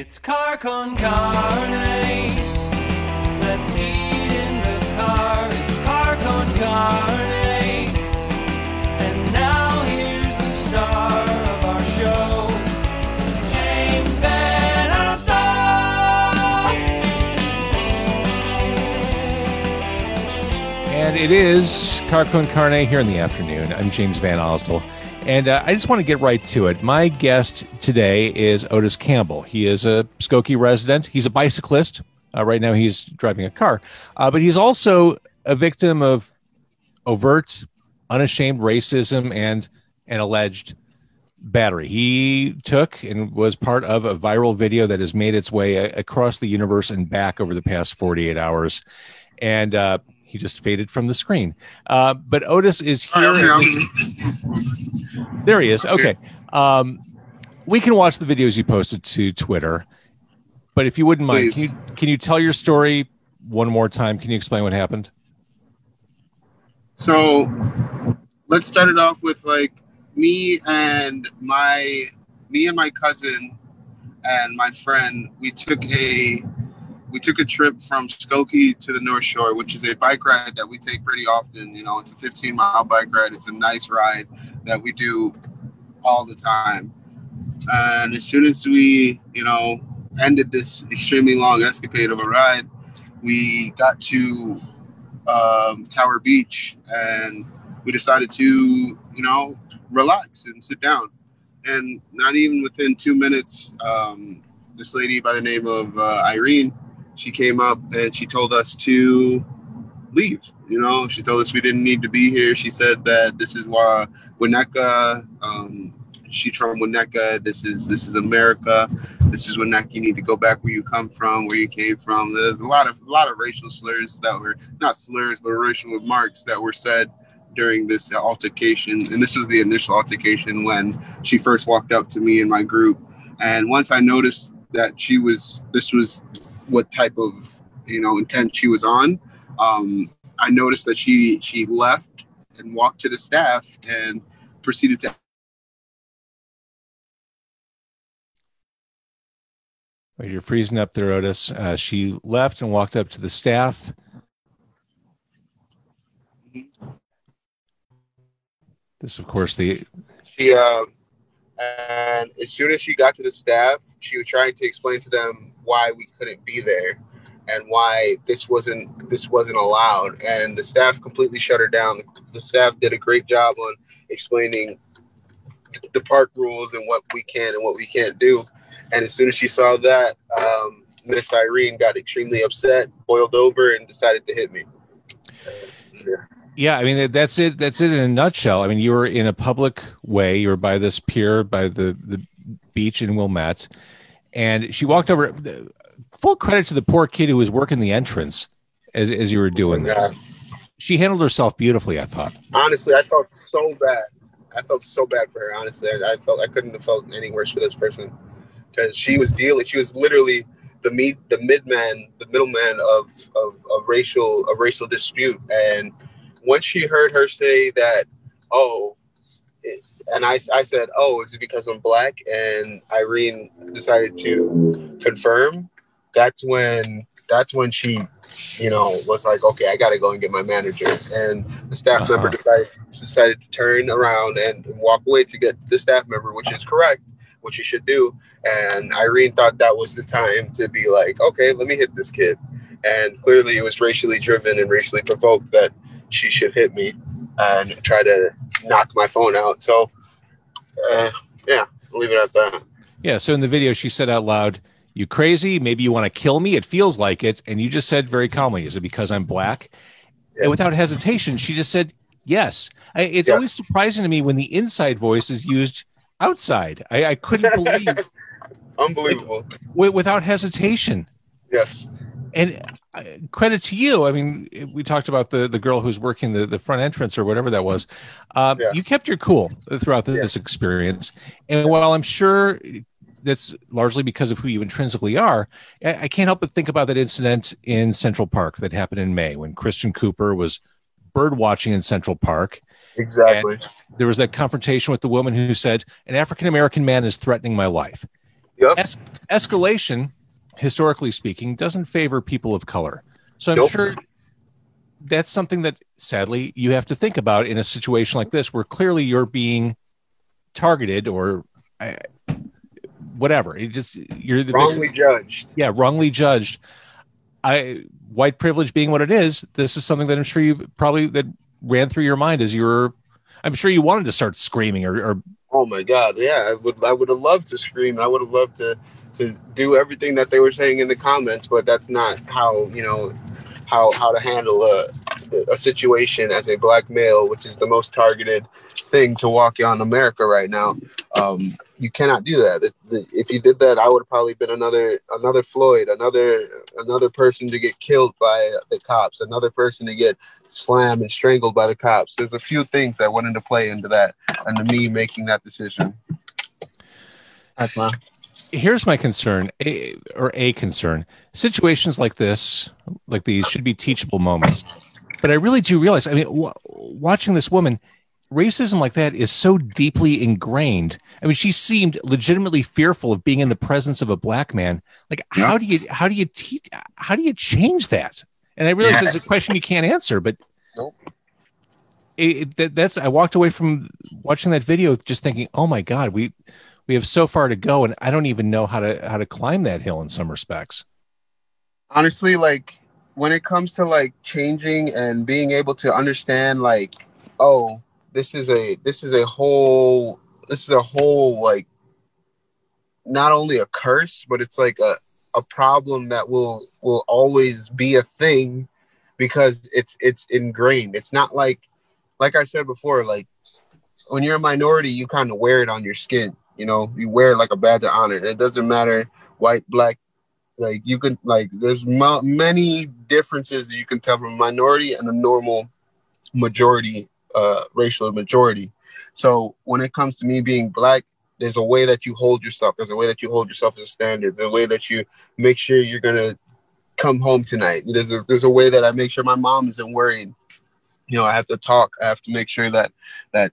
It's car con carne. Let's eat in the car. It's car con carne. And now here's the star of our show, James VanOsdol. And it is Car Con Carne here in the afternoon. I'm James VanOsdol. And uh, I just want to get right to it. My guest today is Otis Campbell. He is a Skokie resident. He's a bicyclist. Uh, right now, he's driving a car, uh, but he's also a victim of overt, unashamed racism and an alleged battery. He took and was part of a viral video that has made its way across the universe and back over the past 48 hours. And uh, he just faded from the screen. Uh, but Otis is here. There he is. Okay. Um, we can watch the videos you posted to Twitter, but if you wouldn't mind, can you, can you tell your story one more time? Can you explain what happened? So let's start it off with like me and my me and my cousin and my friend. We took a we took a trip from Skokie to the North Shore, which is a bike ride that we take pretty often. You know, it's a 15 mile bike ride. It's a nice ride that we do all the time. And as soon as we, you know, ended this extremely long escapade of a ride, we got to um, Tower Beach, and we decided to, you know, relax and sit down. And not even within two minutes, um, this lady by the name of uh, Irene, she came up and she told us to leave. You know, she told us we didn't need to be here. She said that this is why Winnetka. Um, she's from Winnetka. This is this is America. This is Winnetka. You need to go back where you come from, where you came from. There's a lot of a lot of racial slurs that were not slurs, but racial remarks that were said during this altercation. And this was the initial altercation when she first walked up to me and my group. And once I noticed that she was, this was what type of, you know, intent she was on, um, I noticed that she she left and walked to the staff and proceeded to Wait, You're freezing up there, Otis. Uh, she left and walked up to the staff. This, of course, the she um and as soon as she got to the staff she was trying to explain to them why we couldn't be there and why this wasn't this wasn't allowed and the staff completely shut her down the staff did a great job on explaining the park rules and what we can and what we can't do and as soon as she saw that um, miss irene got extremely upset boiled over and decided to hit me Yeah. Yeah, I mean that's it. That's it in a nutshell. I mean, you were in a public way. You were by this pier by the the beach in Wilmette, and she walked over. Full credit to the poor kid who was working the entrance as as you were doing this. God. She handled herself beautifully. I thought. honestly, I felt so bad. I felt so bad for her. Honestly, I, I felt I couldn't have felt any worse for this person because she was dealing. She was literally the meet, the midman, the middleman of, of of racial of racial dispute. And once she heard her say that, oh, and I I said, oh, is it because I'm black? And Irene decided to confirm. That's when that's when she you know, was like, okay, I got to go and get my manager. And the staff member Uh-huh. decided, decided to turn around and walk away to get the staff member, which is correct, which you should do. And Irene thought that was the time to be like, okay, let me hit this kid. And clearly it was racially driven and racially provoked that she should hit me and try to knock my phone out. So, uh, yeah, leave it at that. Yeah. So in the video, she said out loud, "You crazy? Maybe you want to kill me? It feels like it." And you just said very calmly, "Is it because I'm black?" Yeah. And without hesitation, she just said, "Yes." I, it's Yeah. always surprising to me when the inside voice is used outside. I, I couldn't believe Unbelievable. wi- without hesitation. Yes. And uh, credit to you. I mean, we talked about the the girl who's working the, the front entrance or whatever that was. Um, Yeah. You kept your cool throughout this experience. And while I'm sure that's largely because of who you intrinsically are, I, I can't help but think about that incident in Central Park that happened in May when Christian Cooper was bird watching in Central Park. Exactly. There was that confrontation with the woman who said, An African American man is threatening my life. Yep. Es- escalation, historically speaking, doesn't favor people of color. So I'm Nope. sure that's something that sadly you have to think about in a situation like this, where clearly you're being targeted or uh, whatever. It just you're the Wrongly judged. yeah wrongly judged. I white privilege being what it is. This is something that I'm sure you probably that ran through your mind as you were. I'm sure you wanted to start screaming or, or Oh my God! Yeah, I would. I would have loved to scream. I would have loved to to do everything that they were saying in the comments, but that's not how you know how how to handle a a situation as a black male, which is the most targeted thing to walk on America right now. Um, you cannot do that. If, if you did that, I would have probably been another another Floyd, another another person to get killed by the cops, another person to get slammed and strangled by the cops. There's a few things that went into play into that, and to me making that decision. That's my here's my concern a, or a concern. Situations like this like these should be teachable moments. But i really do realize i mean w- watching this woman racism like that is so deeply ingrained. I mean she seemed legitimately fearful of being in the presence of a black man. Like how do you how do you teach how do you change that? And i realize Yeah. it's a question you can't answer but Nope. it, it- that, that's i walked away from watching that video just thinking oh my god we we have so far to go and i don't even know how to how to climb that hill in some respects. Honestly like when it comes to like changing and being able to understand like oh this is a this is a whole this is a whole like not only a curse but it's like a a problem that will will always be a thing because it's it's ingrained. It's not like like i said before like when you're a minority you kind of wear it on your skin you know you wear like a badge of honor. It doesn't matter white black like you can like there's mo- many differences that you can tell from a minority and a normal majority uh racial majority. So when it comes to me being black there's a way that you hold yourself. There's a way that you hold yourself as a standard. A way that you make sure you're gonna come home tonight. There's a, there's a way that i make sure my mom isn't worried. You know i have to talk. I have to make sure that that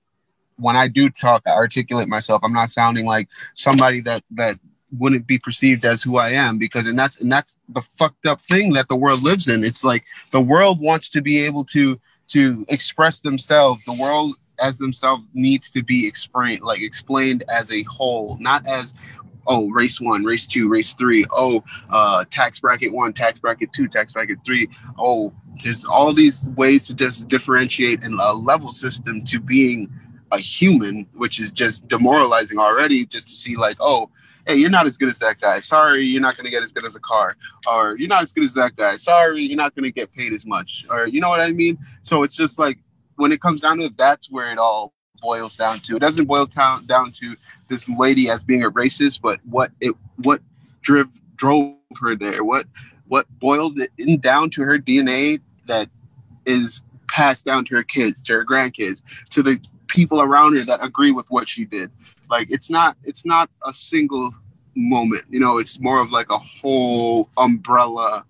when i do talk i articulate myself i'm not sounding like somebody that that wouldn't be perceived as who I am because and that's and that's the fucked up thing that the world lives in. It's like the world wants to be able to to express themselves. The world as themselves needs to be explained like explained as a whole, not as oh race one, race two, race three, oh uh tax bracket one, tax bracket two, tax bracket three. Oh, there's all these ways to just differentiate in a level system to being a human, which is just demoralizing already just to see like, oh, hey, you're not as good as that guy. Sorry, you're not to get as good as a car. Or you're not as good as that guy. Sorry, you're not to get paid as much. Or you know what I mean? So it's just like when it comes down to it, that's where it all boils down to. It doesn't boil down down to this lady as being a racist, but what it what drove drove her there. What what boiled it in down to her DNA that is passed down to her kids, to her grandkids, to the people around her that agree with what she did like it's not it's not a single moment you know it's more of like a whole umbrella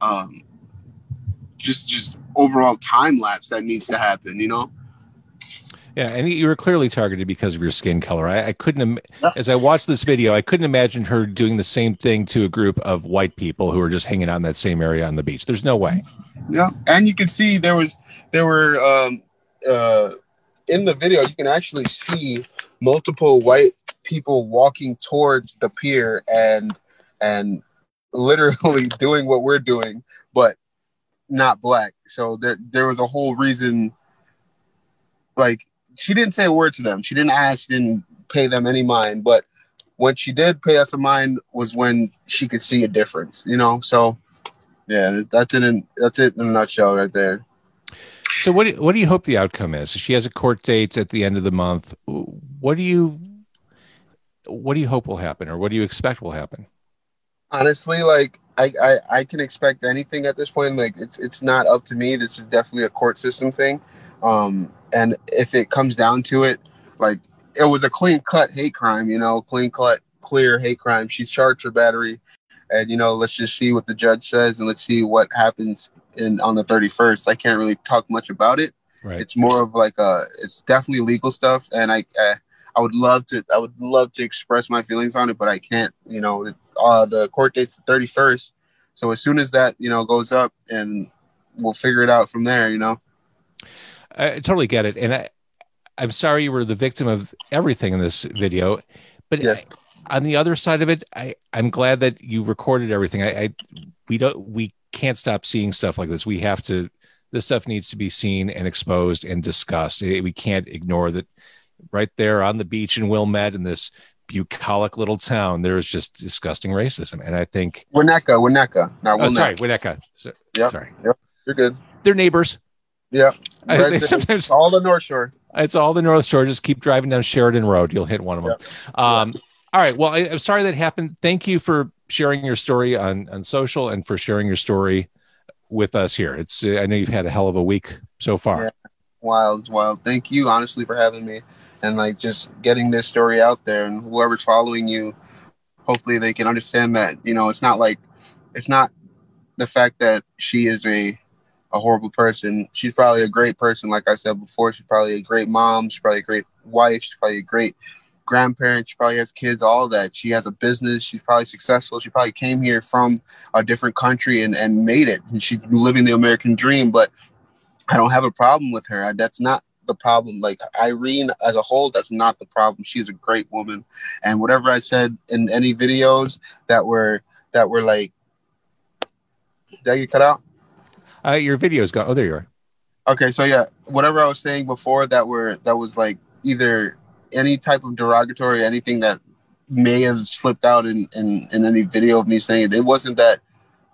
um just just overall time lapse that needs to happen you know Yeah, and you were clearly targeted because of your skin color. I, I couldn't, Im- Yeah. as I watched this video, I couldn't imagine her doing the same thing to a group of white people who are just hanging out in that same area on the beach. There's no way. yeah and you can see there was there were um uh in the video you can actually see multiple white people walking towards the pier and and literally doing what we're doing but not black. So there there was a whole reason like she didn't say a word to them. She didn't ask she didn't pay them any mind but when she did pay us a mind was when she could see a difference you know? So yeah that's in that's it in a nutshell right there So, what do, what do you hope the outcome is? She has a court date at the end of the month. What do you what do you hope will happen, or what do you expect will happen? honestly like I, I i can expect anything at this point like it's it's not up to me this is definitely a court system thing um and if it comes down to it like it was a clean cut hate crime you know clean cut clear hate crime she's charged for battery and you know let's just see what the judge says and let's see what happens in on the 31st i can't really talk much about it Right. it's more of like a it's definitely legal stuff and i i, I would love to I would love to express my feelings on it, but I can't. You know, uh, the court date's the thirty first, so as soon as that you know goes up, and we'll figure it out from there. You know. I totally get it, and I, I'm sorry you were the victim of everything in this video, but Yeah. I- on the other side of it, I I'm glad that you recorded everything. I, I we don't we can't stop seeing stuff like this. We have to. This stuff needs to be seen and exposed and discussed. Eh, We can't ignore that. Right there on the beach in Wilmette, in this bucolic little town, there is just disgusting racism, and I think. Winnetka, Winnetka. Not Oh, sorry, Winnetka. So, Yep. Sorry, You're good. they're neighbors. Yeah. Right sometimes all the North Shore. It's all the North Shore. Just keep driving down Sheridan Road. You'll hit one of them. Um, all right. Well, I, I'm sorry that happened. Thank you for sharing your story on, on social and for sharing your story with us here. It's I know you've had a hell of a week so far. Yeah. Wild, wild. Thank you, honestly, for having me and like just getting this story out there. And whoever's following you, hopefully they can understand that you know it's not like it's not the fact that she is a a horrible person. She's probably a great person, like I said before. She's probably a great mom. She's probably a great wife. She's probably a great grandparent. She probably has kids. All that. She has a business. She's probably successful. She probably came here from a different country and and made it. And she's living the American dream. But I don't have a problem with her. That's not the problem. Like Irene as a whole, that's not the problem. She's a great woman. And whatever I said in any videos that were that were like did I get cut out? Uh, your videos got. Oh, there you are. Okay, so yeah, whatever I was saying before that were that was like either any type of derogatory, anything that may have slipped out in in, in any video of me saying it. It wasn't that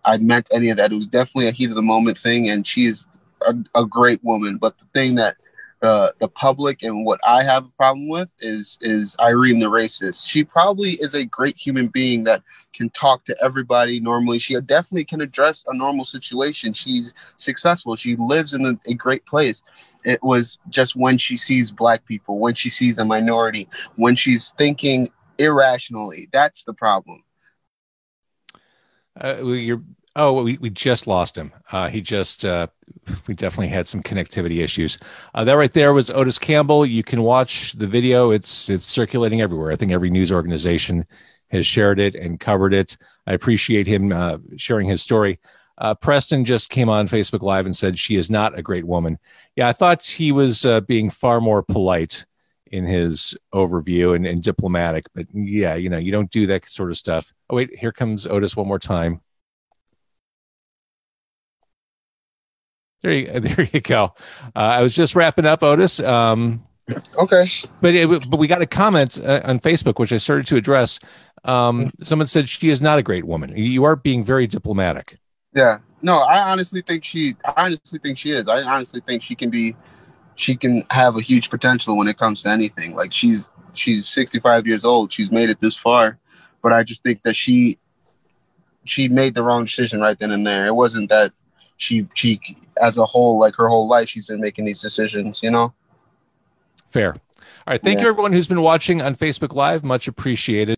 I meant any of that. It was definitely a heat of the moment thing, and she's a, a great woman. But the thing that the the public and what I have a problem with is is Irene the racist. She probably is a great human being that can talk to everybody normally. She definitely can address a normal situation. She's successful. She lives in a, a great place. It was just when she sees black people, when she sees a minority, when she's thinking irrationally. That's the problem. Uh, we- you're. Oh, we, we just lost him. Uh, he just. Uh, we definitely had some connectivity issues. Uh, that right there was Otis Campbell. You can watch the video. It's it's circulating everywhere. I think every news organization has shared it and covered it. I appreciate him uh, sharing his story. Uh, Preston just came on Facebook Live and said she is not a great woman. Yeah, I thought he was uh, being far more polite in his overview and, and diplomatic, but yeah, you know, you don't do that sort of stuff. Oh wait, here comes Otis one more time. There you, there you go. Uh, I was just wrapping up, Otis. Um, Okay. but it, but we got a comment uh, on Facebook which I started to address. Um, someone said she is not a great woman. You are being very diplomatic. Yeah. No, I honestly think she I honestly think she is. I honestly think she can be she can have a huge potential when it comes to anything. Like she's she's 65 years old. She's made it this far, but I just think that she she made the wrong decision right then and there. It wasn't that she she as a whole like her whole life she's been making these decisions, you know? Fair. All right. Thank Yeah. you, everyone who's been watching on Facebook Live. Much appreciated.